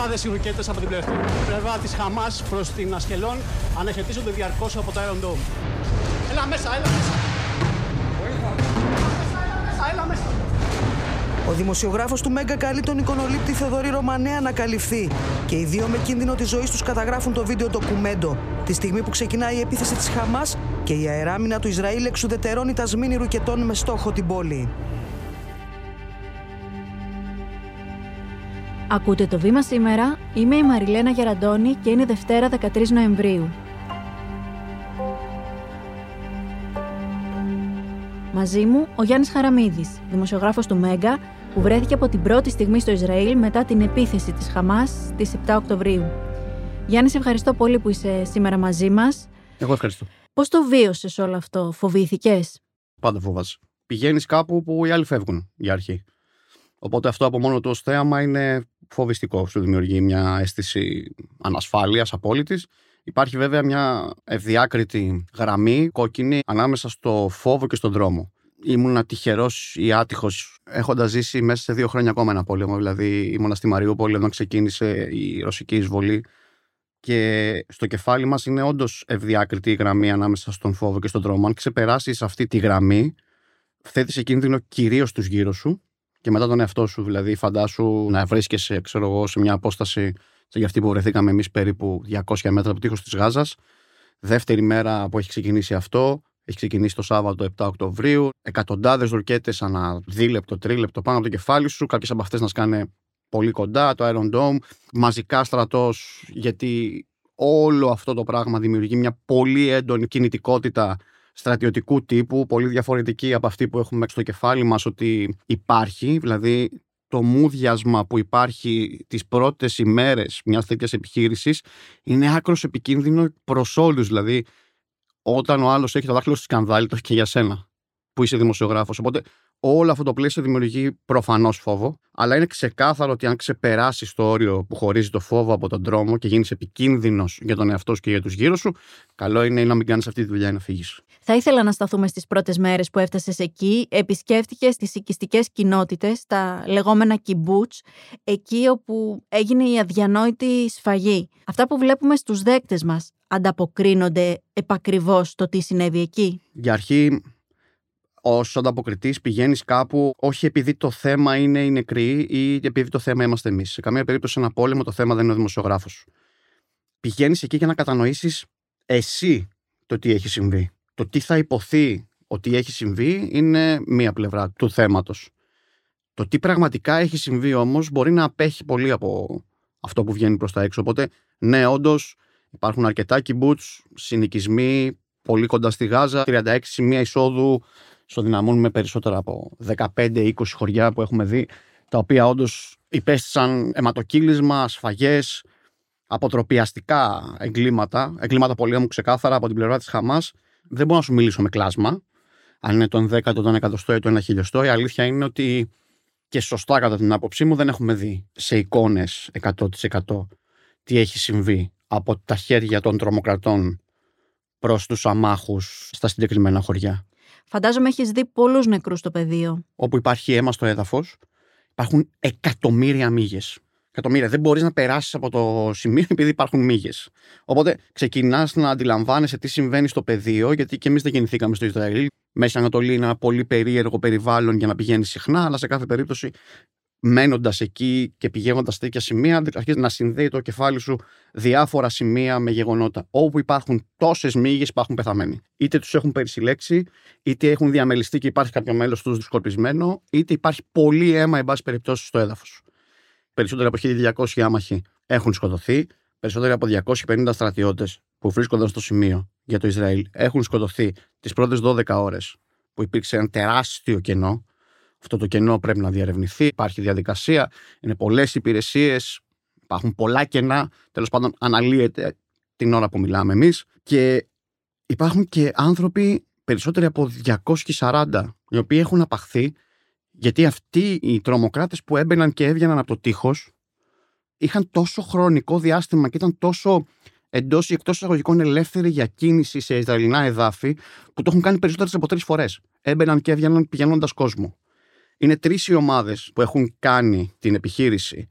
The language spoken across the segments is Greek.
Δεκάδες οι ρουκέτες από την πλευρά της Χαμάς προς την Ασκελών αναχαιτίζονται διαρκώς από το Iron Dome. Έλα μέσα, έλα μέσα. Έλα μέσα, Ο δημοσιογράφος του Μέγκα καλεί τον εικονολήπτη Θεοδωρή Ρωμανέα να καλυφθεί. Και οι δύο με κίνδυνο της ζωής τους καταγράφουν το βίντεο ντοκουμέντο. Τη στιγμή που ξεκινάει η επίθεση της Χαμάς και η αεράμινα του Ισραήλ εξουδετερώνει τα σμήνη ρουκετών με στόχο την πόλη. Ακούτε το βήμα σήμερα. Είμαι η Μαριλένα Γεραντώνη και είναι Δευτέρα 13 Νοεμβρίου. Μαζί μου ο Γιάννης Χαραμίδης, δημοσιογράφος του Μέγκα, που βρέθηκε από την πρώτη στιγμή στο Ισραήλ μετά την επίθεση της Χαμάς στις 7 Οκτωβρίου. Γιάννη, σε ευχαριστώ πολύ που είσαι σήμερα μαζί μας. Εγώ ευχαριστώ. Πώς το βίωσες όλο αυτό, φοβήθηκες; Πάντα φοβάσαι. Πηγαίνεις κάπου που οι άλλοι φεύγουν για αρχή. Οπότε αυτό από μόνο του ως θέαμα είναι φοβιστικό. Σου δημιουργεί μια αίσθηση ανασφάλειας απόλυτης. Υπάρχει βέβαια μια ευδιάκριτη γραμμή κόκκινη ανάμεσα στο φόβο και στον δρόμο. Ήμουν τυχερός ή άτυχος έχοντας ζήσει μέσα σε δύο χρόνια ακόμα ένα πόλεμο. Δηλαδή, ήμουνα στη Μαριούπολη όταν ξεκίνησε η ρωσική εισβολή. Και στο κεφάλι μας είναι όντως ευδιάκριτη η γραμμή ανάμεσα στον φόβο και στον δρόμο. Αν ξεπεράσεις αυτή τη γραμμή, θέτεις σε κίνδυνο κυρίως τους γύρω σου και μετά τον εαυτό σου. Δηλαδή, φαντάσου να βρίσκεσαι, ξέρω εγώ, σε μια απόσταση σε αυτή που βρεθήκαμε εμείς περίπου 200 μέτρα από το τείχος της Γάζας. Δεύτερη μέρα που έχει ξεκινήσει αυτό, έχει ξεκινήσει το Σάββατο 7 Οκτωβρίου. Εκατοντάδες ρουκέτε ανά δίλεπτο, τρίλεπτο πάνω από το κεφάλι σου. Κάποιες από αυτές να σκάνε πολύ κοντά, το Iron Dome. Μαζικά στρατός, γιατί όλο αυτό το πράγμα δημιουργεί μια πολύ έντονη κινητικότητα στρατιωτικού τύπου, πολύ διαφορετική από αυτή που έχουμε στο κεφάλι μας ότι υπάρχει, δηλαδή το μούδιασμα που υπάρχει τις πρώτες ημέρες μιας τέτοιας επιχείρησης είναι άκρος επικίνδυνο προς όλους, δηλαδή όταν ο άλλος έχει το δάχτυλο στη σκανδάλη το έχει και για σένα που είσαι δημοσιογράφος, οπότε όλο αυτό το πλαίσιο δημιουργεί προφανώς φόβο, αλλά είναι ξεκάθαρο ότι αν ξεπεράσεις το όριο που χωρίζει το φόβο από τον δρόμο και γίνεις επικίνδυνος για τον εαυτό σου και για τους γύρω σου, καλό είναι να μην κάνεις αυτή τη δουλειά ή να φύγεις. Θα ήθελα να σταθούμε στις πρώτες μέρες που έφτασες εκεί. Επισκέφτηκες τις οικιστικές κοινότητες, τα λεγόμενα κυμπούτ, εκεί όπου έγινε η αδιανόητη σφαγή. Αυτά που βλέπουμε στους δέκτες μας ανταποκρίνονται επακριβώς το τι συνέβη εκεί; Για αρχή, ως ανταποκριτής πηγαίνεις κάπου όχι επειδή το θέμα είναι οι νεκροί ή επειδή το θέμα είμαστε εμείς. Σε καμία περίπτωση ένα πόλεμο το θέμα δεν είναι ο δημοσιογράφος. Πηγαίνεις εκεί για να κατανοήσεις εσύ το τι έχει συμβεί. Το τι θα υποθεί ότι έχει συμβεί είναι μία πλευρά του θέματος. Το τι πραγματικά έχει συμβεί όμως μπορεί να απέχει πολύ από αυτό που βγαίνει προς τα έξω. Οπότε, ναι, όντως υπάρχουν αρκετά κυμπούτ, συνοικισμοί, πολύ κοντά στη Γάζα, 36 σημεία εισόδου στο δυναμούν με περισσότερα από 15-20 χωριά που έχουμε δει, τα οποία όντως υπέστησαν αιματοκύλισμα, σφαγέ, αποτροπιαστικά εγκλήματα, εγκλήματα πολέμου ξεκάθαρα από την πλευρά της Χαμάς. Δεν μπορώ να σου μιλήσω με κλάσμα, αν είναι τον 10ο, τον 100ο ή τον 1000ο. Η αλήθεια είναι ότι και σωστά κατά την άποψή μου δεν έχουμε δει σε εικόνες 100% τι έχει συμβεί από τα χέρια των τρομοκρατών προς τους αμάχους στα συγκεκριμένα χωριά. Φαντάζομαι έχεις δει πολλούς νεκρούς στο πεδίο. Όπου υπάρχει αίμα στο έδαφος, υπάρχουν εκατομμύρια μύγες. Εκατομμύρια. Δεν μπορείς να περάσεις από το σημείο επειδή υπάρχουν μύγες. Οπότε ξεκινάς να αντιλαμβάνεσαι τι συμβαίνει στο πεδίο, γιατί και εμείς δεν γεννηθήκαμε στο Ισραήλ. Μέση Ανατολή είναι ένα πολύ περίεργο περιβάλλον για να πηγαίνεις συχνά, αλλά σε κάθε περίπτωση μένοντας εκεί και πηγαίνοντας σε τέτοια σημεία, αρχίζει να συνδέει το κεφάλι σου διάφορα σημεία με γεγονότα. Όπου υπάρχουν τόσες μύγες, υπάρχουν πεθαμένοι. Είτε τους έχουν περισυλλέξει, είτε έχουν διαμελιστεί και υπάρχει κάποιο μέλος τους σκορπισμένο, είτε υπάρχει πολύ αίμα, εν πάση περιπτώσει, στο έδαφος. Περισσότεροι από 1.200 άμαχοι έχουν σκοτωθεί. Περισσότεροι από 250 στρατιώτες που βρίσκονταν στο σημείο για το Ισραήλ έχουν σκοτωθεί τις πρώτες 12 ώρες που υπήρξε ένα τεράστιο κενό αυτό το κενό πρέπει να διαρευνηθεί. Υπάρχει διαδικασία, είναι πολλές υπηρεσίες, υπάρχουν πολλά κενά. Τέλος πάντων, αναλύεται την ώρα που μιλάμε εμείς. Και υπάρχουν και άνθρωποι περισσότεροι από 240 οι οποίοι έχουν απαχθεί γιατί αυτοί οι τρομοκράτες που έμπαιναν και έβγαιναν από το τείχος είχαν τόσο χρονικό διάστημα και ήταν τόσο εντός ή εκτός εισαγωγικών ελεύθεροι για κίνηση σε Ισραηλινά εδάφη που το έχουν κάνει περισσότερες από τρεις φορές. Έμπαιναν και έβγαιναν πηγαίνοντας κόσμο. Είναι τρεις οι ομάδες που έχουν κάνει την επιχείρηση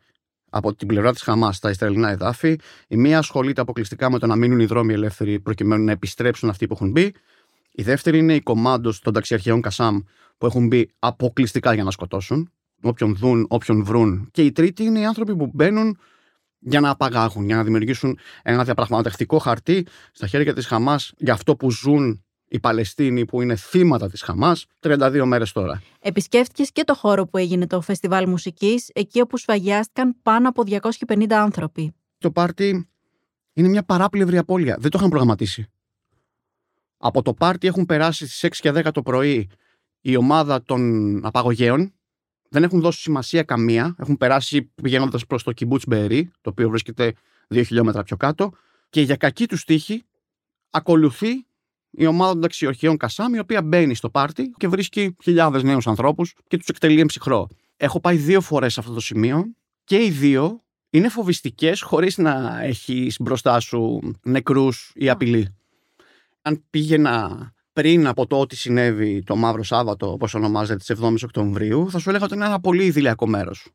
από την πλευρά της Χαμάς στα Ισραηλινά εδάφη. Η μία ασχολείται αποκλειστικά με το να μείνουν οι δρόμοι ελεύθεροι προκειμένου να επιστρέψουν αυτοί που έχουν μπει. Η δεύτερη είναι οι κομμάντος των ταξιαρχαίων Κασάμ που έχουν μπει αποκλειστικά για να σκοτώσουν. Όποιον δουν, όποιον βρουν. Και η τρίτη είναι οι άνθρωποι που μπαίνουν για να απαγάγουν, για να δημιουργήσουν ένα διαπραγματευτικό χαρτί στα χέρια της Χαμάς για αυτό που ζουν οι Παλαιστίνοι που είναι θύματα της Χαμάς 32 μέρες τώρα. Επισκέφτηκες και το χώρο που έγινε το φεστιβάλ μουσικής, εκεί όπου σφαγιάστηκαν πάνω από 250 άνθρωποι. Το πάρτι είναι μια παράπλευρη απώλεια. Δεν το είχαν προγραμματίσει. Από το πάρτι έχουν περάσει στις 6 και 10 το πρωί η ομάδα των απαγωγέων. Δεν έχουν δώσει σημασία καμία. Έχουν περάσει πηγαίνοντας προς το Κιμπούτς Μπερί, το οποίο βρίσκεται 2 χιλιόμετρα πιο κάτω. Και για κακή τους τύχη ακολουθεί η ομάδα των ταξιορχείων Κασάμ, η οποία μπαίνει στο πάρτι και βρίσκει χιλιάδες νέους ανθρώπους και τους εκτελεί εμψυχρό. Έχω πάει δύο φορές σε αυτό το σημείο και οι δύο είναι φοβιστικές χωρίς να έχει μπροστά σου νεκρούς ή απειλή. Αν πήγαινα πριν από το ό,τι συνέβη το Μαύρο Σάββατο, όπως ονομάζεται, της 7η Οκτωβρίου, θα σου έλεγα ότι είναι ένα πολύ ιδηλιακό μέρος.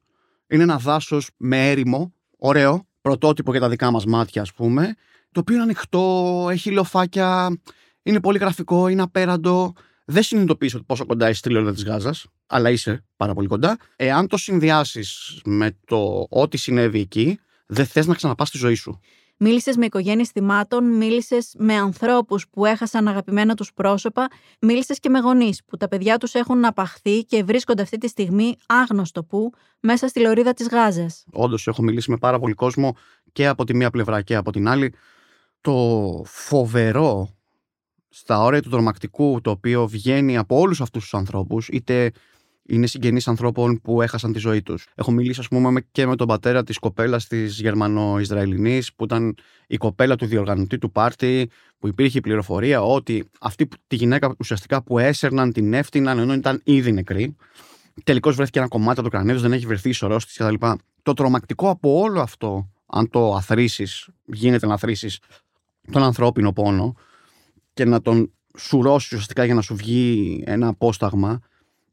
Είναι ένα δάσος με έρημο, ωραίο, πρωτότυπο για τα δικά μας μάτια, ας πούμε, το οποίο είναι ανοιχτό, έχει λοφάκια είναι πολύ γραφικό, είναι απέραντο. Δεν συνειδητοποιείς πόσο κοντά είσαι στη λωρίδα της Γάζας, αλλά είσαι πάρα πολύ κοντά. Εάν το συνδυάσεις με το ό,τι συνέβη εκεί, δεν θες να ξαναπάς στη ζωή σου. Μίλησες με οικογένειες θυμάτων, μίλησες με ανθρώπους που έχασαν αγαπημένα τους πρόσωπα, μίλησες και με γονείς που τα παιδιά τους έχουν απαχθεί και βρίσκονται αυτή τη στιγμή άγνωστο που μέσα στη λωρίδα της Γάζας. Όντως, έχω μιλήσει με πάρα πολύ κόσμο και από τη μία πλευρά και από την άλλη. Το φοβερό στα όρια του τρομακτικού το οποίο βγαίνει από όλους αυτούς τους ανθρώπους είτε είναι συγγενείς ανθρώπων που έχασαν τη ζωή τους. Έχω μιλήσει ας πούμε και με τον πατέρα της κοπέλας της Γερμανο-Ισραηλινής που ήταν η κοπέλα του διοργανωτή του πάρτι που υπήρχε η πληροφορία ότι αυτή τη γυναίκα ουσιαστικά που έσερναν την έφτυναν ενώ ήταν ήδη νεκρή. Τελικώς βρέθηκε ένα κομμάτι από το κρανίδι, δεν έχει βρεθεί η σωρό της κτλ. Το τρομακτικό από όλο αυτό, αν το αθρήσεις, γίνεται να αθρήσεις τον ανθρώπινο πόνο, και να τον σουρώσει ουσιαστικά για να σου βγει ένα απόσταγμα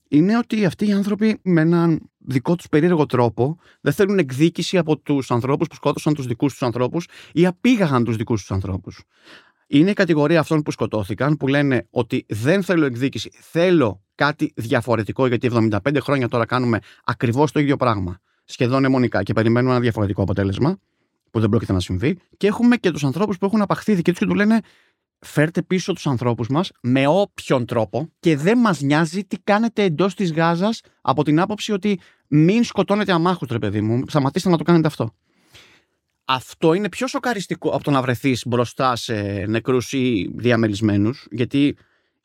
είναι ότι αυτοί οι άνθρωποι με έναν δικό τους περίεργο τρόπο δεν θέλουν εκδίκηση από τους ανθρώπους που σκότωσαν τους δικούς τους ανθρώπους ή απήγαγαν τους δικούς τους ανθρώπους. Είναι η κατηγορία αυτών που σκοτώθηκαν που λένε ότι δεν θέλω εκδίκηση, θέλω κάτι διαφορετικό γιατί 75 χρόνια τώρα κάνουμε ακριβώς το ίδιο πράγμα. Σχεδόν αιμονικά και περιμένουμε ένα διαφορετικό αποτέλεσμα που δεν πρόκειται να συμβεί. Και έχουμε και τους ανθρώπους που έχουν απαχθεί δικοί τους και τους λένε φέρτε πίσω τους ανθρώπους μας με όποιον τρόπο και δεν μας νοιάζει τι κάνετε εντός της Γάζας από την άποψη ότι μην σκοτώνετε αμάχους ρε παιδί μου, σταματήστε να το κάνετε αυτό. Αυτό είναι πιο σοκαριστικό από το να βρεθείς μπροστά σε νεκρούς ή διαμελισμένους γιατί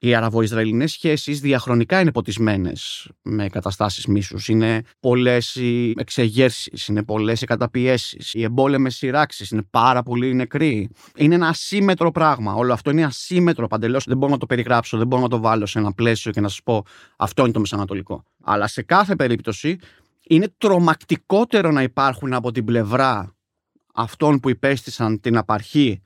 οι Αραβο-Ισραηλινές σχέσεις διαχρονικά είναι ποτισμένες με καταστάσεις μίσους. Είναι πολλές οι εξεγέρσεις, είναι πολλές οι καταπιέσεις, οι εμπόλεμες σειράξεις, είναι πάρα πολλοί νεκροί. Είναι ένα ασύμετρο πράγμα. Όλο αυτό είναι ασύμετρο παντελώς. Δεν μπορώ να το περιγράψω, δεν μπορώ να το βάλω σε ένα πλαίσιο και να σας πω αυτό είναι το μεσανατολικό. Αλλά σε κάθε περίπτωση είναι τρομακτικότερο να υπάρχουν από την πλευρά αυτών που υπέστησαν την απαρχή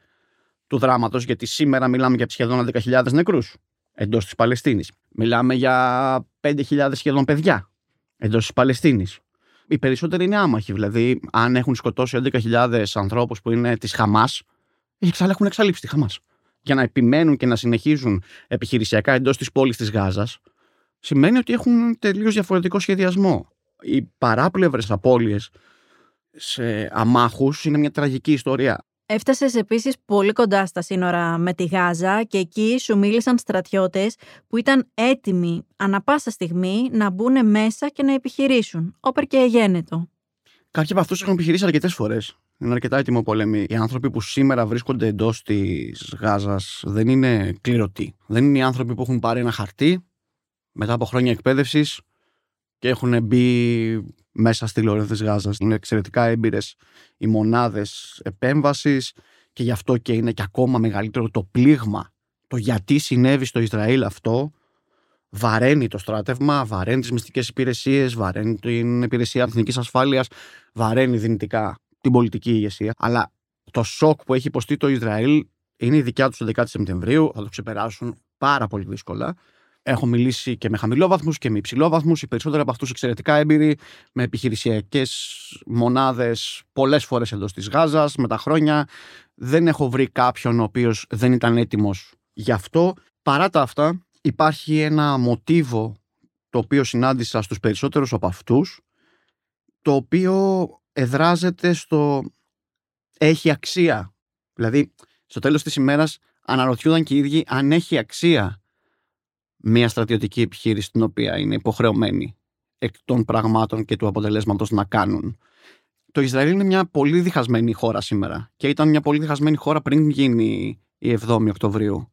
του δράματος, γιατί σήμερα μιλάμε για σχεδόν 10.000 νεκρούς εντός της Παλαιστίνης. Μιλάμε για 5.000 σχεδόν παιδιά εντός της Παλαιστίνης. Οι περισσότεροι είναι άμαχοι, δηλαδή αν έχουν σκοτώσει 11.000 ανθρώπους που είναι της Χαμάς, εξάλλου έχουν εξαλείψει τη Χαμάς. Για να επιμένουν και να συνεχίζουν επιχειρησιακά εντός της πόλης της Γάζας, σημαίνει ότι έχουν τελείως διαφορετικό σχεδιασμό. Οι παράπλευρες απώλειες σε αμάχους είναι μια τραγική ιστορία. Έφτασες επίσης πολύ κοντά στα σύνορα με τη Γάζα και εκεί σου μίλησαν στρατιώτες που ήταν έτοιμοι ανα πάσα στιγμή να μπουν μέσα και να επιχειρήσουν. Όπερ και εγένετο. Κάποιοι από αυτούς έχουν επιχειρήσει αρκετές φορές. Είναι αρκετά έτοιμο πολέμη. Οι άνθρωποι που σήμερα βρίσκονται εντός της Γάζας δεν είναι κληρωτοί. Δεν είναι οι άνθρωποι που έχουν πάρει ένα χαρτί μετά από χρόνια εκπαίδευσης και έχουν μπει μέσα στη λωρίδα της Γάζας. Είναι εξαιρετικά έμπειρες οι μονάδες επέμβασης και γι' αυτό και είναι και ακόμα μεγαλύτερο το πλήγμα. Το γιατί συνέβη στο Ισραήλ αυτό βαραίνει το στράτευμα, βαραίνει τις μυστικές υπηρεσίες, βαραίνει την υπηρεσία εθνικής ασφάλειας, βαραίνει δυνητικά την πολιτική ηγεσία. Αλλά το σοκ που έχει υποστεί το Ισραήλ είναι η δικιά τους 11 Σεπτεμβρίου, θα το ξεπεράσουν πάρα πολύ δύσκολα. Έχω μιλήσει και με χαμηλόβαθμους και με υψηλόβαθμους. Οι περισσότεροι από αυτούς εξαιρετικά έμπειροι, με επιχειρησιακές μονάδες πολλές φορές εντός της Γάζας, με τα χρόνια. Δεν έχω βρει κάποιον ο οποίος δεν ήταν έτοιμος γι' αυτό. Παρά τα αυτά, υπάρχει ένα μοτίβο το οποίο συνάντησα στους περισσότερους από αυτούς, το οποίο εδράζεται στο έχει αξία. Δηλαδή, στο τέλος της ημέρας αναρωτιούνταν και οι ίδιοι αν έχει αξία μια στρατιωτική επιχείρηση την οποία είναι υποχρεωμένη εκ των πραγμάτων και του αποτελέσματος να κάνουν. Το Ισραήλ είναι μια πολύ διχασμένη χώρα σήμερα και ήταν μια πολύ διχασμένη χώρα πριν γίνει η 7η Οκτωβρίου.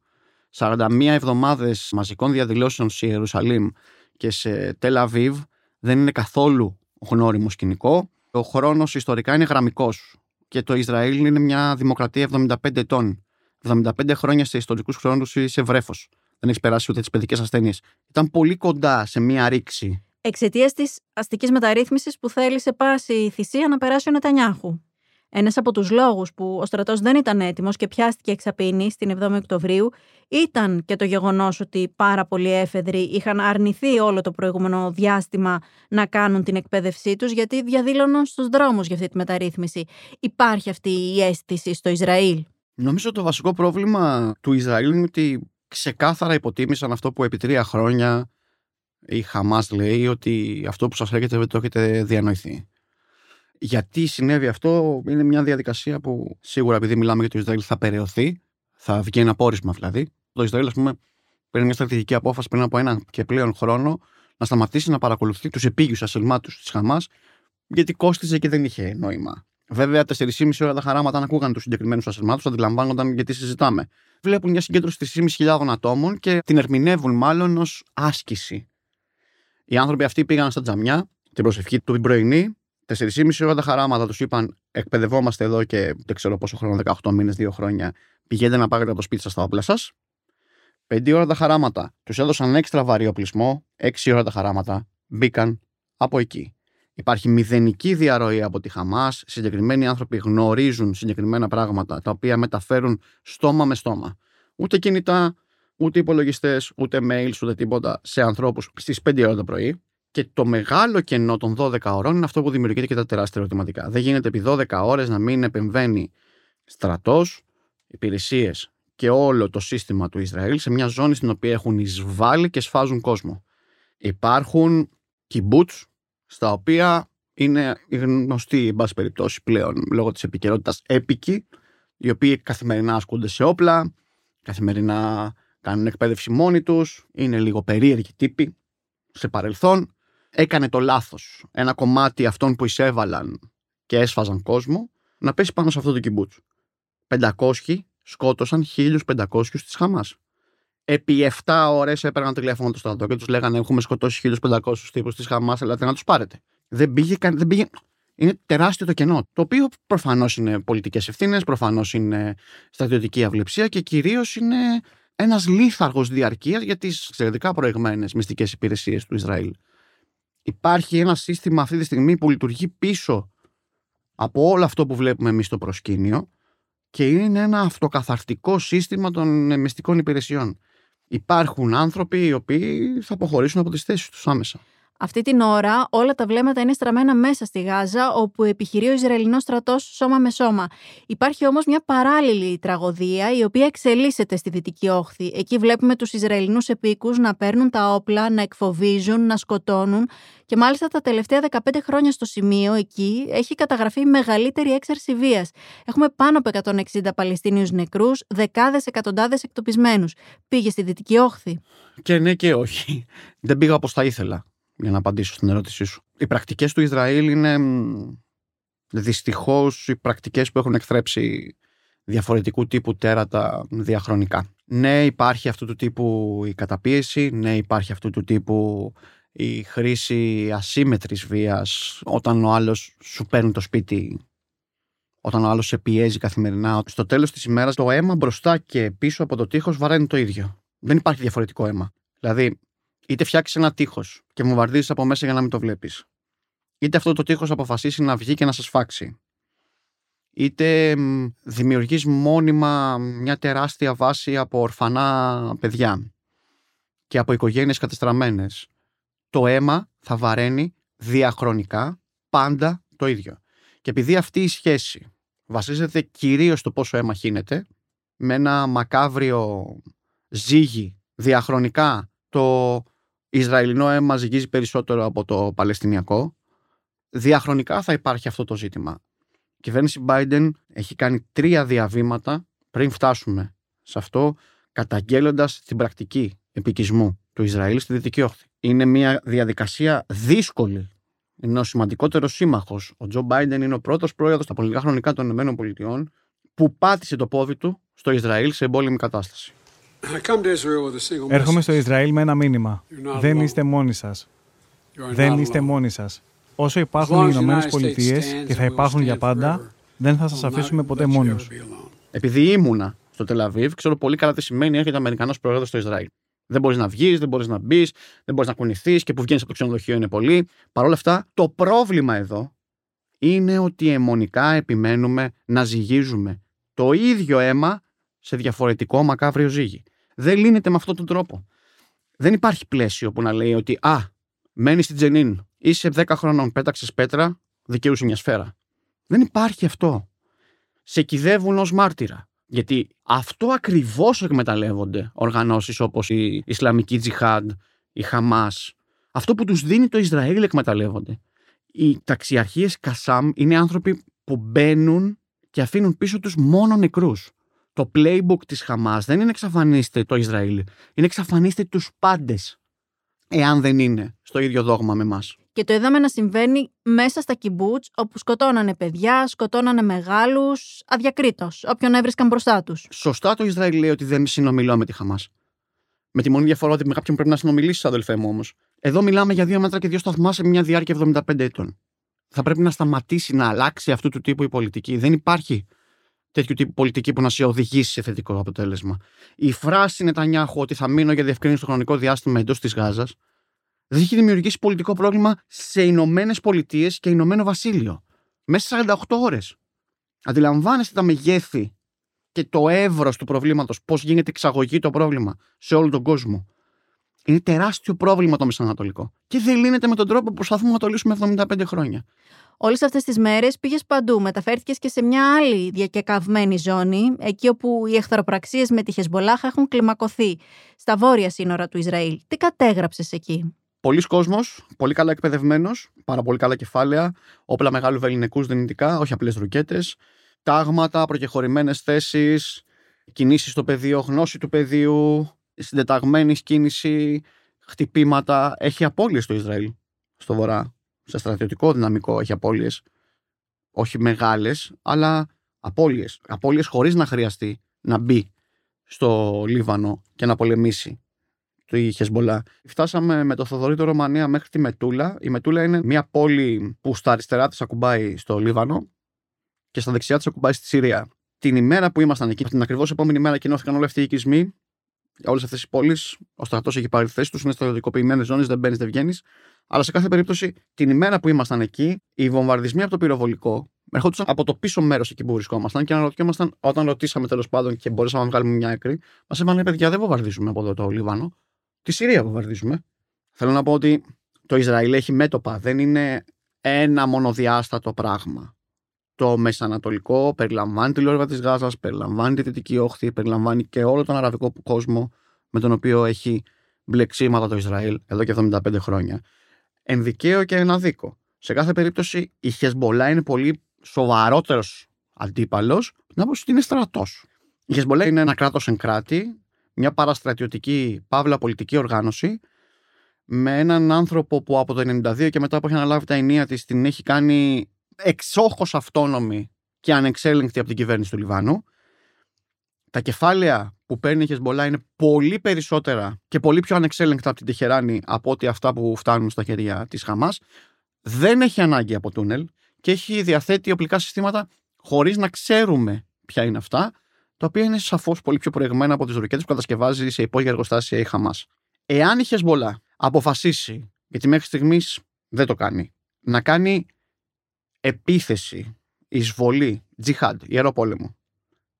41 εβδομάδες μαζικών διαδηλώσεων σε Ιερουσαλήμ και σε Τελ Αβίβ δεν είναι καθόλου γνώριμο σκηνικό. Ο χρόνος ιστορικά είναι γραμμικός και το Ισραήλ είναι μια δημοκρατία 75 ετών. 75 χρόνια σε ιστορικούς χρόνους είσαι βρέφος. Δεν έχεις περάσει ούτε τις παιδικές ασθένειες. Ήταν πολύ κοντά σε μια ρήξη. Εξαιτίας της αστικής μεταρρύθμισης που θέλει σε πάση θυσία να περάσει ο Νετανιάχου. Ένας από τους λόγους που ο στρατός δεν ήταν έτοιμος και πιάστηκε εξαπίνη στην 7η Οκτωβρίου ήταν και το γεγονός ότι πάρα πολλοί έφεδροι είχαν αρνηθεί όλο το προηγούμενο διάστημα να κάνουν την εκπαίδευσή τους γιατί διαδήλωναν στους δρόμους για αυτή τη μεταρρύθμιση. Υπάρχει αυτή η αίσθηση στο Ισραήλ. Νομίζω το βασικό πρόβλημα του Ισραήλ είναι ότι ξεκάθαρα υποτίμησαν αυτό που επί τρία χρόνια η Χαμάς λέει ότι αυτό που σας λέγεται δεν το έχετε διανοηθεί. Γιατί συνέβη αυτό είναι μια διαδικασία που σίγουρα επειδή μιλάμε για το Ισραήλ θα περαιωθεί, θα βγει ένα πόρισμα δηλαδή. Το Ισραήλ, ας πούμε, παίρνει μια στρατηγική απόφαση πριν από έναν και πλέον χρόνο να σταματήσει να παρακολουθεί τους επίγειους ασυλμάτους της Χαμάς, γιατί κόστιζε και δεν είχε νόημα. Βέβαια, 4,5 ώρα τα χαράματα, αν ακούγαν τους συγκεκριμένους ασυλμάτου, αντιλαμβάνονταν γιατί συζητάμε. Βλέπουν μια συγκέντρωση 3.500 ατόμων και την ερμηνεύουν μάλλον ως άσκηση. Οι άνθρωποι αυτοί πήγαν στα τζαμιά, την προσευχή του την πρωινή, 4,5 ώρα τα χαράματα τους είπαν: Εκπαιδευόμαστε εδώ και δεν ξέρω πόσο χρόνο, 18 μήνες, 2 χρόνια. Πηγαίνετε να πάρετε από το σπίτι σας τα όπλα σας. 5 ώρα τα χαράματα. Τους έδωσαν έξτρα βαρύ οπλισμό. 6 ώρα τα χαράματα. Μπήκαν από εκεί. Υπάρχει μηδενική διαρροή από τη Χαμάς. Συγκεκριμένοι άνθρωποι γνωρίζουν συγκεκριμένα πράγματα τα οποία μεταφέρουν στόμα με στόμα. Ούτε κινητά, ούτε υπολογιστές, ούτε mails, ούτε τίποτα σε ανθρώπους στις 5 ώρα το πρωί. Και το μεγάλο κενό των 12 ώρων είναι αυτό που δημιουργείται και τα τεράστια ερωτηματικά. Δεν γίνεται επί 12 ώρες να μην επεμβαίνει στρατός, υπηρεσίες και όλο το σύστημα του Ισραήλ σε μια ζώνη στην οποία έχουν εισβάλει και σφάζουν κόσμο. Υπάρχουν κυμπούτ στα οποία είναι γνωστοί, εν πάση περιπτώσει, πλέον λόγω της επικαιρότητας έπικοι, οι οποίοι καθημερινά ασκούνται σε όπλα, καθημερινά κάνουν εκπαίδευση μόνοι τους, είναι λίγο περίεργοι τύποι σε παρελθόν έκανε το λάθος ένα κομμάτι αυτών που εισέβαλαν και έσφαζαν κόσμο να πέσει πάνω σε αυτό το κυμπούτσο. 500 σκότωσαν 1500 της Χαμάς. Επί 7 ώρες έπαιρναν τηλέφωνο το στρατό και τους λέγανε έχουμε σκοτώσει 1500 τύπους της Χαμάς, ελάτε να τους πάρετε. Δεν πήγε, δεν πήγε, είναι τεράστιο το κενό. Το οποίο προφανώς είναι πολιτικές ευθύνες, προφανώς είναι στρατιωτική αυλεψία και κυρίως είναι ένας λίθαργος διαρκείας για τις εξαιρετικά προηγμένες μυστικές υπηρεσίες του Ισραήλ υπάρχει ένα σύστημα αυτή τη στιγμή που λειτουργεί πίσω από όλο αυτό που βλέπουμε εμείς στο προσκήνιο και είναι ένα αυτοκαθαρτικό σύστημα των μυστικών υπηρεσιών. Υπάρχουν άνθρωποι οι οποίοι θα αποχωρήσουν από τις θέσεις τους άμεσα. Αυτή την ώρα όλα τα βλέμματα είναι στραμμένα μέσα στη Γάζα, όπου επιχειρεί ο Ισραηλινός στρατός σώμα με σώμα. Υπάρχει όμως μια παράλληλη τραγωδία, η οποία εξελίσσεται στη Δυτική Όχθη. Εκεί βλέπουμε τους Ισραηλινούς επίκους να παίρνουν τα όπλα, να εκφοβίζουν, να σκοτώνουν και μάλιστα τα τελευταία 15 χρόνια στο σημείο εκεί έχει καταγραφεί η μεγαλύτερη έξαρση βίας. Έχουμε πάνω από 160 Παλαιστίνιους νεκρούς, δεκάδες εκατοντάδες εκτοπισμένους. Πήγε στη Δυτική Όχθη. Και ναι και όχι. Δεν πήγα όπως θα ήθελα για να απαντήσω στην ερώτησή σου. Οι πρακτικές του Ισραήλ είναι δυστυχώς οι πρακτικές που έχουν εκθρέψει διαφορετικού τύπου τέρατα διαχρονικά. Ναι, υπάρχει αυτού του τύπου η καταπίεση, ναι, υπάρχει αυτού του τύπου η χρήση ασύμετρης βίας όταν ο άλλος σου παίρνει το σπίτι όταν ο άλλος σε πιέζει καθημερινά. Στο τέλος της ημέρας το αίμα μπροστά και πίσω από το τείχος βαραίνει το ίδιο. Δεν υπάρχει διαφορετικό αίμα. Δηλαδή είτε φτιάξεις ένα τείχος και βομβαρδίζει από μέσα για να μην το βλέπεις. Είτε αυτό το τείχος αποφασίσει να βγει και να σας φάξει. Είτε δημιουργείς μόνιμα μια τεράστια βάση από ορφανά παιδιά. και από οικογένειες κατεστραμμένες, το αίμα θα βαραίνει διαχρονικά πάντα το ίδιο. Και επειδή αυτή η σχέση βασίζεται κυρίως στο πόσο αίμα χύνεται, με ένα μακάβριο ζύγι διαχρονικά το Ισραηλινό αίμα ζυγίζει περισσότερο από το Παλαιστινιακό, διαχρονικά θα υπάρχει αυτό το ζήτημα. Η κυβέρνηση Biden έχει κάνει τρία διαβήματα πριν φτάσουμε σε αυτό, καταγγέλλοντας την πρακτική επικισμού του Ισραήλ στη Δυτική Όχθη. Είναι μια διαδικασία δύσκολη. Είναι ο σημαντικότερος σύμμαχος. Ο Τζο Μπάιντεν είναι ο πρώτος πρόεδρος στα πολιτικά χρονικά των ΗΠΑ που πάτησε το πόδι του στο Ισραήλ σε εμπόλεμη κατάσταση. Έρχομαι στο Ισραήλ με ένα μήνυμα. Δεν είστε μόνοι σας. Δεν είστε μόνοι σας. Όσο υπάρχουν οι Ηνωμένες Πολιτείες και θα υπάρχουν για πάντα, δεν θα σας αφήσουμε ποτέ μόνου. Επειδή ήμουνα στο Τελαβίβ, ξέρω πολύ καλά τι σημαίνει έρχεται Αμερικανός πρόεδρος στο Ισραήλ. Δεν μπορείς να βγεις, δεν μπορείς να μπεις, δεν μπορείς να κουνηθείς και που βγαίνεις από το ξενοδοχείο είναι πολύ. Παρ' όλα αυτά, το πρόβλημα εδώ είναι ότι αιμονικά επιμένουμε να ζυγίζουμε το ίδιο αίμα σε διαφορετικό μακάβριο ζύγι. Δεν λύνεται με αυτόν τον τρόπο. Δεν υπάρχει πλαίσιο που να λέει ότι Α, μένεις στην Τζενίν, είσαι 10 χρονών, πέταξες πέτρα, δικαιούσε μια σφαίρα. Δεν υπάρχει αυτό. Σε κυδεύουν ως μάρτυρα. Γιατί αυτό ακριβώς εκμεταλλεύονται οργανώσεις όπως η Ισλαμική Τζιχάντ, η Χαμάς. Αυτό που τους δίνει το Ισραήλ εκμεταλλεύονται. Οι ταξιαρχίες Κασάμ είναι άνθρωποι που μπαίνουν και αφήνουν πίσω τους μόνο νεκρούς. Το playbook της Χαμάς δεν είναι εξαφανίστε το Ισραήλ, είναι εξαφανίστε τους πάντες. Εάν δεν είναι στο ίδιο δόγμα με εμάς. Και το είδαμε να συμβαίνει μέσα στα κυμπούτ, όπου σκοτώνανε παιδιά, σκοτώνανε μεγάλους, αδιακρίτως, όποιον έβρισκαν μπροστά τους. Σωστά το Ισραήλ λέει ότι δεν συνομιλώ με τη Χαμάς. Με τη μόνη διαφορά ότι με κάποιον πρέπει να συνομιλήσεις, αδελφέ μου όμως. Εδώ μιλάμε για δύο μέτρα και δύο σταθμά σε μια διάρκεια 75 ετών. Θα πρέπει να σταματήσει να αλλάξει αυτού του τύπου η πολιτική. Δεν υπάρχει τέτοιου τύπου πολιτική που να σε οδηγήσει σε θετικό αποτέλεσμα. Η φράση Νετανιάχου ότι θα μείνω για διευκρίνηση στο χρονικό διάστημα εντός της Γάζας δεν έχει δημιουργήσει πολιτικό πρόβλημα σε Ηνωμένες Πολιτείες και Ηνωμένο Βασίλειο. Μέσα σε 48 ώρες. Αντιλαμβάνεστε τα μεγέθη και το εύρος του προβλήματος, πώς γίνεται εξαγωγή το πρόβλημα σε όλο τον κόσμο. Είναι τεράστιο πρόβλημα το Μεσανατολικό. Και δεν λύνεται με τον τρόπο που προσπαθούμε να το λύσουμε 75 χρόνια. Όλες αυτές τις μέρες πήγες παντού. Μεταφέρθηκες και σε μια άλλη διακεκαυμένη ζώνη, εκεί όπου οι εχθροπραξίες με τη Χεσμολάχ έχουν κλιμακωθεί, στα βόρεια σύνορα του Ισραήλ. Τι κατέγραψες εκεί; Πολλοί κόσμος, πολύ καλά εκπαιδευμένος, πάρα πολύ καλά κεφάλαια, όπλα μεγάλου βεληνικούς δυνητικά, όχι απλές ρουκέτες, τάγματα, προκεχωρημένες θέσεις, κινήσεις στο πεδίο, γνώση του πεδίου, συντεταγμένη κίνηση, χτυπήματα. Έχει απώλειες στο Ισραήλ, στο βορρά. Σε στρατιωτικό δυναμικό έχει απώλειες. Όχι μεγάλες, αλλά απώλειες. Απώλειες χωρίς να χρειαστεί να μπει στο Λίβανο και να πολεμήσει του Χεσμολά. Φτάσαμε με το Θοδωρή Ρωμανία μέχρι τη Μετούλα. Η Μετούλα είναι μια πόλη που στα αριστερά της ακουμπάει στο Λίβανο και στα δεξιά της ακουμπάει στη Συρία. Την ημέρα που ήμασταν εκεί, την ακριβώς επόμενη μέρα κοινώθηκαν όλοι αυτοί οι οικισμοί. Όλες αυτές οι πόλεις, ο στρατός έχει πάρει τη θέση τους, είναι στρατιωτικοποιημένες ζώνες, δεν μπαίνεις, δεν βγαίνεις. Αλλά σε κάθε περίπτωση, την ημέρα που ήμασταν εκεί, οι βομβαρδισμοί από το πυροβολικό ερχόντουσαν από το πίσω μέρος εκεί που βρισκόμασταν και αναρωτιόμασταν, όταν ρωτήσαμε τέλος πάντων και μπορούσαμε να βγάλουμε μια άκρη, μας είπαν: Παιδιά, δεν βομβαρδίζουμε από εδώ το Λίβανο τη Συρία βομβαρδίζουμε. Θέλω να πω ότι το Ισραήλ έχει μέτωπα. Δεν είναι ένα μονοδιάστατο πράγμα. Το Μεσανατολικό περιλαμβάνει τη Λόρβα της Γάζας, περιλαμβάνει τη Δυτική Όχθη, περιλαμβάνει και όλο τον αραβικό κόσμο με τον οποίο έχει μπλεξίματα το Ισραήλ εδώ και 75 χρόνια. Ενδικαίο και εναδίκο. Σε κάθε περίπτωση η Χεσμολά είναι πολύ σοβαρότερος αντίπαλος, να πω ότι είναι στρατός. Η Χεσμολά είναι ένα κράτος εν κράτη, μια παραστρατιωτική παύλα πολιτική οργάνωση με έναν άνθρωπο που από το 1992 και μετά που έχει αναλάβει τα ενία της την έχει κάνει εξόχως αυτόνομη και ανεξέλεγκτη από την κυβέρνηση του Λιβάνου. Τα κεφάλαια που παίρνεις η Χεσμολά είναι πολύ περισσότερα και πολύ πιο ανεξέλεγκτα από την Τεχεράνη από ότι αυτά που φτάνουν στα χέρια της Χαμάς. Δεν έχει ανάγκη από τούνελ και έχει διαθέτει οπλικά συστήματα χωρίς να ξέρουμε ποια είναι αυτά τα οποία είναι σαφώς πολύ πιο προηγμένα από τις ρουκέτες που κατασκευάζει σε υπόγεια εργοστάσια η Χαμάς. Εάν η Χεσμολά αποφασίσει, γιατί μέχρι στιγμής δεν το κάνει, να κάνει επίθεση, εισβολή, τζιχάντ, ιερό πόλεμο,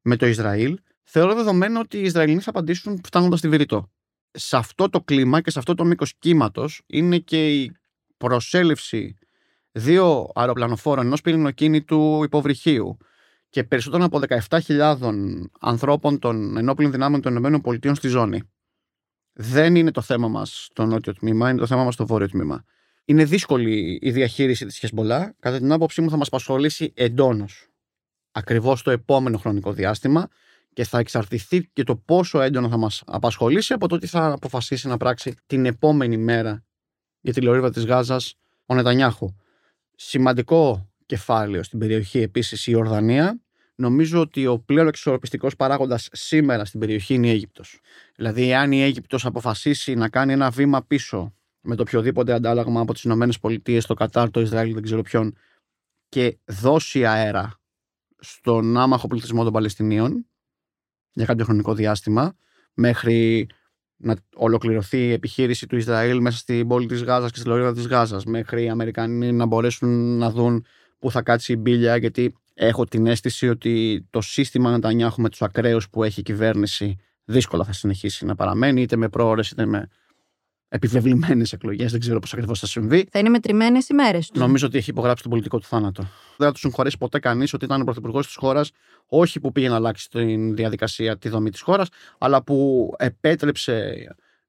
με το Ισραήλ, θεωρώ δεδομένο ότι οι Ισραηλοί θα απαντήσουν φτάνοντας στη Βηρητό. σε αυτό το κλίμα και σε αυτό το μήκος κύματος είναι και η προσέλευση δύο αεροπλανοφόρων ενός πυρηνοκίνητου υποβρυχίου και περισσότερων από 17.000 ανθρώπων των ενόπλων δυνάμεων των ΗΠΑ στη ζώνη. Δεν είναι το θέμα μας στο νότιο τμήμα, είναι το θέμα μας στο βόρειο τμήμα. Είναι δύσκολη η διαχείριση της Χεσμολά. Κατά την άποψή μου, θα μας απασχολήσει εντόνως ακριβώς το επόμενο χρονικό διάστημα και θα εξαρτηθεί και το πόσο έντονα θα μας απασχολήσει από το τι θα αποφασίσει να πράξει την επόμενη μέρα για τη λωρίδα της Γάζας ο Νετανιάχου. Σημαντικό κεφάλαιο στην περιοχή επίσης η Ορδανία. Νομίζω ότι ο πλέον εξορροπιστικός παράγοντας σήμερα στην περιοχή είναι η Αίγυπτος. Δηλαδή, αν η Αίγυπτος αποφασίσει να κάνει ένα βήμα πίσω με το οποιοδήποτε αντάλλαγμα από τις ΗΠΑ, το Κατάρ, το Ισραήλ, δεν ξέρω ποιον, και δώσει αέρα στον άμαχο πληθυσμό των Παλαιστινίων για κάποιο χρονικό διάστημα, μέχρι να ολοκληρωθεί η επιχείρηση του Ισραήλ μέσα στην πόλη της Γάζας και στη λωρίδα της Γάζας, μέχρι οι Αμερικανοί να μπορέσουν να δουν πού θα κάτσει η μπίλια, γιατί έχω την αίσθηση ότι το σύστημα Νετανιάχου με τους ακραίους που έχει η κυβέρνηση δύσκολα θα συνεχίσει να παραμένει, είτε με πρόορες είτε με επιβεβλημένες εκλογές. Δεν ξέρω πώς ακριβώς θα συμβεί. Θα είναι μετρημένες ημέρε τους. Νομίζω ότι έχει υπογράψει τον πολιτικό του θάνατο. Δεν θα τους συγχωρέσει ποτέ κανείς ότι ήταν ο πρωθυπουργός της χώρας, όχι που πήγε να αλλάξει τη διαδικασία, τη δομή της χώρας, αλλά που επέτρεψε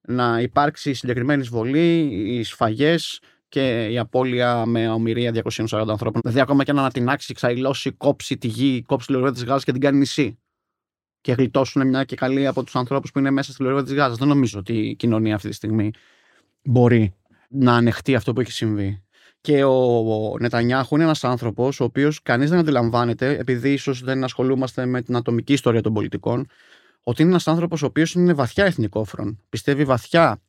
να υπάρξει συγκεκριμένη εισβολή, οι σφαγές και η απώλεια με ομοιρία 240 ανθρώπων. Δηλαδή, ακόμα και να ανατινάξει, ξαϊλώσει, κόψει τη γη, κόψει τη λωρίδα της Γάζας και την κάνει νησί και γλιτώσουν μια και καλή από τους ανθρώπους που είναι μέσα στη λωρίδα της Γάζας. Δεν νομίζω ότι η κοινωνία αυτή τη στιγμή μπορεί να ανεχτεί αυτό που έχει συμβεί. Και ο Νετανιάχου είναι ένας άνθρωπος ο οποίος κανείς δεν αντιλαμβάνεται, επειδή ίσως δεν ασχολούμαστε με την ατομική ιστορία των πολιτικών, ότι είναι ένας άνθρωπος ο οποίος είναι βαθιά εθνικόφρον. Πιστεύει βαθιά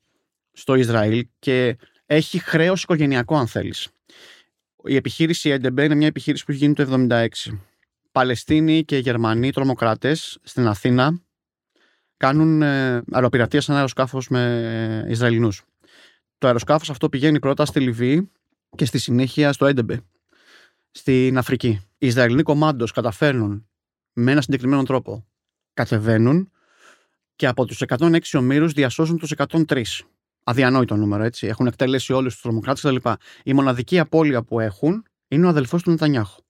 στο Ισραήλ και έχει χρέος οικογενειακό, αν θέλεις. Η επιχείρηση Έντεμπε είναι μια επιχείρηση που έχει γίνει το 1976. Παλαιστίνοι και Γερμανοί τρομοκράτες στην Αθήνα κάνουν ε, αεροπειρατεία σε ένα αεροσκάφος με Ισραηλινούς. Το αεροσκάφος αυτό πηγαίνει πρώτα στη Λιβύη και στη συνέχεια στο Έντεμπε, στην Αφρική. Οι Ισραηλινοί κομμάντος καταφέρνουν με ένα συγκεκριμένο τρόπο. Κατεβαίνουν και από τους 106 ομήρους διασώζουν τους 103. Αδιανόητο νούμερο, έτσι. Έχουν εκτελέσει όλους τους τρομοκράτες κτλ. Η μοναδική απώλεια που έχουν είναι ο αδελφός του Νετανιάχου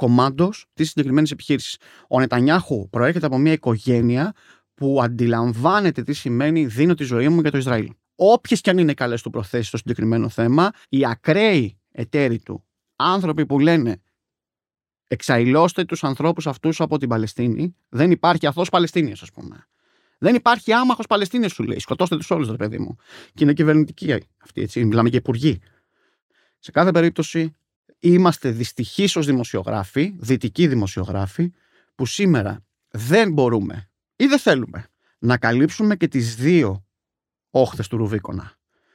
κομμάντο της συγκεκριμένης επιχείρησης. Ο Νετανιάχου προέρχεται από μια οικογένεια που αντιλαμβάνεται τι σημαίνει δίνω τη ζωή μου για το Ισραήλ. Όποιες και αν είναι καλές του προθέσεις στο συγκεκριμένο θέμα, οι ακραίοι εταίροι του, άνθρωποι που λένε εξαϊλώστε τους ανθρώπους αυτούς από την Παλαιστίνη, δεν υπάρχει αθώος Παλαιστίνη, ας πούμε. Δεν υπάρχει άμαχος Παλαιστίνη, σου λέει. Σκοτώστε τους όλους, ρε παιδί μου. Και είναι κυβερνητική αυτή, έτσι. Μιλάμε και υπουργοί. Σε κάθε περίπτωση, είμαστε δυστυχείς ως δημοσιογράφοι, δυτικοί δημοσιογράφοι, που σήμερα δεν μπορούμε ή δεν θέλουμε να καλύψουμε και τις δύο όχθες του Ρουβίκονα.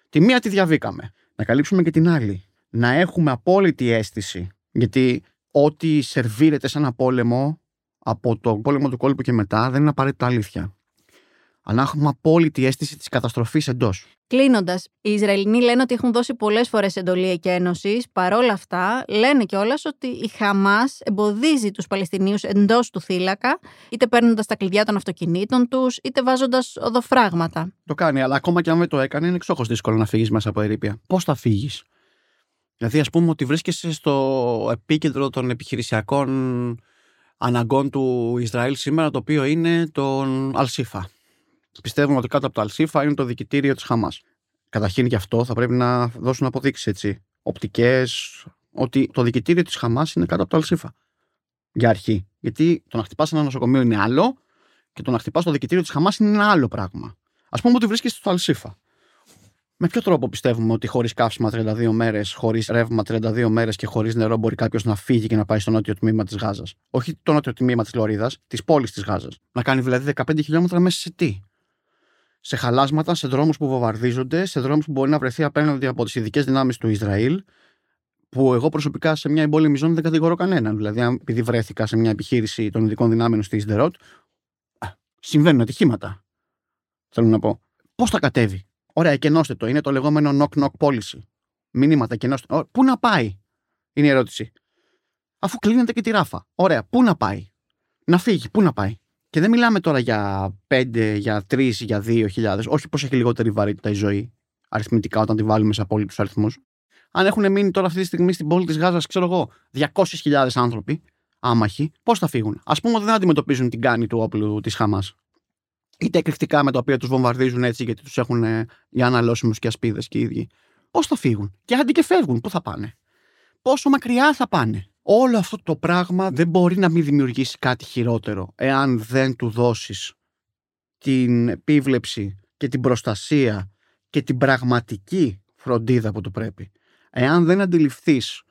Τη μία τη διαβήκαμε, να καλύψουμε και την άλλη. Να έχουμε απόλυτη αίσθηση, γιατί ό,τι σερβίρεται σε ένα πόλεμο, από το πόλεμο του κόλπου και μετά, δεν είναι απαραίτητα αλήθεια αλλά έχουμε απόλυτη αίσθηση της καταστροφής εντός. Κλείνοντας, οι Ισραηλινοί λένε ότι έχουν δώσει πολλές φορές εντολή εκένωση. Παρόλα αυτά, λένε κιόλας ότι η Χαμάς εμποδίζει τους Παλαιστινίους εντός του θύλακα, είτε παίρνοντας τα κλειδιά των αυτοκινήτων τους, είτε βάζοντας οδοφράγματα. Το κάνει, αλλά ακόμα και αν δεν το έκανε, είναι εξόχως δύσκολο να φύγεις μέσα από ερήπια. Πώς θα φύγεις; Δηλαδή, ας πούμε ότι βρίσκεσαι στο επίκεντρο των επιχειρησιακών αναγκών του Ισραήλ σήμερα, το οποίο είναι τον Αλσίφα πιστεύουμε ότι κάτω από το Αλσίφα είναι το δικητήριο της Χαμάς. Καταρχήν γι' αυτό θα πρέπει να δώσουν αποδείξεις έτσι. Οπτικές, ότι το δικητήριο της Χαμάς είναι κάτω από το Αλσίφα. Για αρχή. Γιατί το να χτυπάς ένα νοσοκομείο είναι άλλο και το να χτυπάς το δικητήριο της Χαμάς είναι ένα άλλο πράγμα. Α πούμε ότι βρίσκεσαι στο Αλσίφα. Με ποιο τρόπο πιστεύουμε ότι χωρίς καύσιμα 32 μέρες, χωρίς ρεύμα 32 μέρες και χωρίς νερό μπορεί κάποιος να φύγει και να πάει στο νότιο τμήμα της Γάζας; Όχι το νότιο τμήμα της Λωρίδας, της πόλης της Γάζας. Να κάνει δηλαδή 15 χιλιόμετρα μέσα σε τι; Σε χαλάσματα, σε δρόμους που βομβαρδίζονται, σε δρόμους που μπορεί να βρεθεί απέναντι από τις ειδικές δυνάμεις του Ισραήλ. Που εγώ προσωπικά σε μια εμπόλεμη ζώνη δεν κατηγορώ κανέναν. Δηλαδή, αν επειδή βρέθηκα σε μια επιχείρηση των ειδικών δυνάμεων στη Ισδερότ, συμβαίνουν ατυχήματα. Θέλω να πω. Πώς θα κατέβει; Ωραία, εκενώστε το. Είναι το λεγόμενο knock-knock policy. Μηνύματα, εκενώστε. Πού να πάει, είναι η ερώτηση. Αφού κλείνεται και τη ράφα. Ωραία, πού να πάει; Να φύγει, πού να πάει; Και δεν μιλάμε τώρα για 5, για 3, για 2.000, όχι πως έχει λιγότερη βαρύτητα η ζωή, αριθμητικά όταν τη βάλουμε σε απόλυτους αριθμούς. Αν έχουν μείνει τώρα αυτή τη στιγμή στην πόλη της Γάζας, ξέρω εγώ, 200.000 άνθρωποι, άμαχοι, πώς θα φύγουν; Α πούμε ότι δεν αντιμετωπίζουν την κάνη του όπλου της Χαμάς. Είτε εκρηκτικά με τα οποία τους βομβαρδίζουν έτσι γιατί τους έχουν ε, για αναλώσιμους και ασπίδες και οι ίδιοι. Πώς θα φύγουν; Και αντί και φεύγουν, πού θα πάνε; Πόσο μακριά θα πάνε; Όλο αυτό το πράγμα δεν μπορεί να μην δημιουργήσει κάτι χειρότερο εάν δεν του δώσεις την επίβλεψη και την προστασία και την πραγματική φροντίδα που του πρέπει. Εάν δεν αντιληφθείς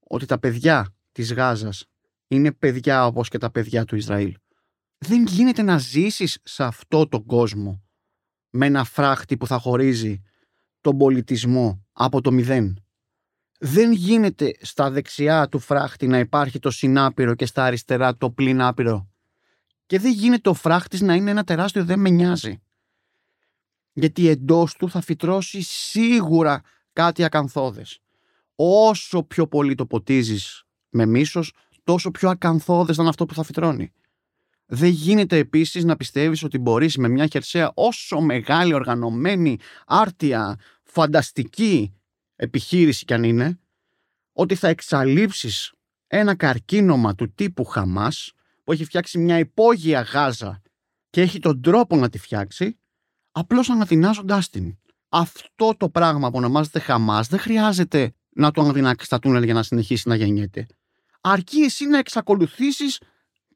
ότι τα παιδιά της Γάζας είναι παιδιά όπως και τα παιδιά του Ισραήλ, δεν γίνεται να ζήσεις σε αυτό τον κόσμο με ένα φράχτη που θα χωρίζει τον πολιτισμό από το μηδέν. Δεν γίνεται στα δεξιά του φράχτη να υπάρχει το συνάπειρο και στα αριστερά το πλην άπειρο. Και δεν γίνεται ο φράχτης να είναι ένα τεράστιο δεν με νοιάζει. Γιατί εντός του θα φυτρώσει σίγουρα κάτι ακαθόδες. Όσο πιο πολύ το ποτίζεις με μίσος, τόσο πιο ακαθόδες θα είναι αυτό που θα φυτρώνει. Δεν γίνεται επίσης να πιστεύεις ότι μπορείς με μια χερσαία όσο μεγάλη, οργανωμένη, άρτια, φανταστική επιχείρηση κι αν είναι, ότι θα εξαλείψεις ένα καρκίνωμα του τύπου Χαμάς που έχει φτιάξει μια υπόγεια Γάζα και έχει τον τρόπο να τη φτιάξει απλώς αναδυνάζοντάς την. Αυτό το πράγμα που ονομάζεται Χαμάς δεν χρειάζεται να το αναδυνάξει στα τούνελ για να συνεχίσει να γεννιέται. Αρκεί εσύ να εξακολουθήσεις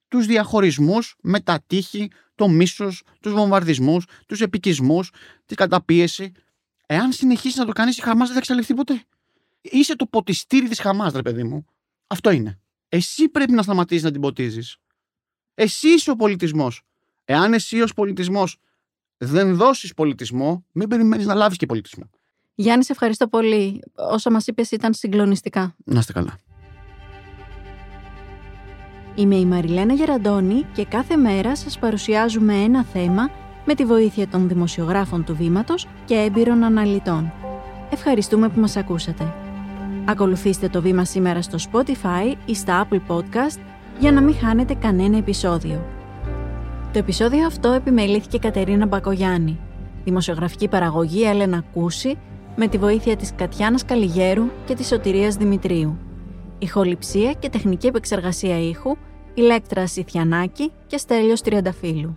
τους διαχωρισμούς με τα τείχη, το μίσος, τους βομβαρδισμούς, τους επικισμούς, τη καταπίεση. Εάν συνεχίσεις να το κάνεις η Χαμάς δεν θα εξαλειφθεί ποτέ. Είσαι το ποτιστήρι της Χαμάς ρε παιδί μου. Αυτό είναι. Εσύ πρέπει να σταματήσεις να την ποτίζεις. Εσύ είσαι ο πολιτισμός. Εάν εσύ ως πολιτισμός δεν δώσεις πολιτισμό, μην περιμένεις να λάβεις και πολιτισμό. Γιάννη, σε ευχαριστώ πολύ. Όσα μας είπες ήταν συγκλονιστικά. Να είστε καλά. Είμαι η Μαριλένα Γεραντώνη και κάθε μέρα σας παρουσιάζουμε ένα θέμα με τη βοήθεια των δημοσιογράφων του Βήματος και έμπειρων αναλυτών. Ευχαριστούμε που μας ακούσατε. Ακολουθήστε το Βήμα σήμερα στο Spotify ή στα Apple Podcast για να μην χάνετε κανένα επεισόδιο. Το επεισόδιο αυτό επιμελήθηκε Κατερίνα Μπακογιάννη, δημοσιογραφική παραγωγή Έλενα Κούση, με τη βοήθεια της Κατιάνας Καλιγέρου και της Σωτηρίας Δημητρίου. Ηχοληψία και τεχνική επεξεργασία ήχου, Ηλέκτρα Σιθιανάκη και Στέλιος Τριανταφύλου.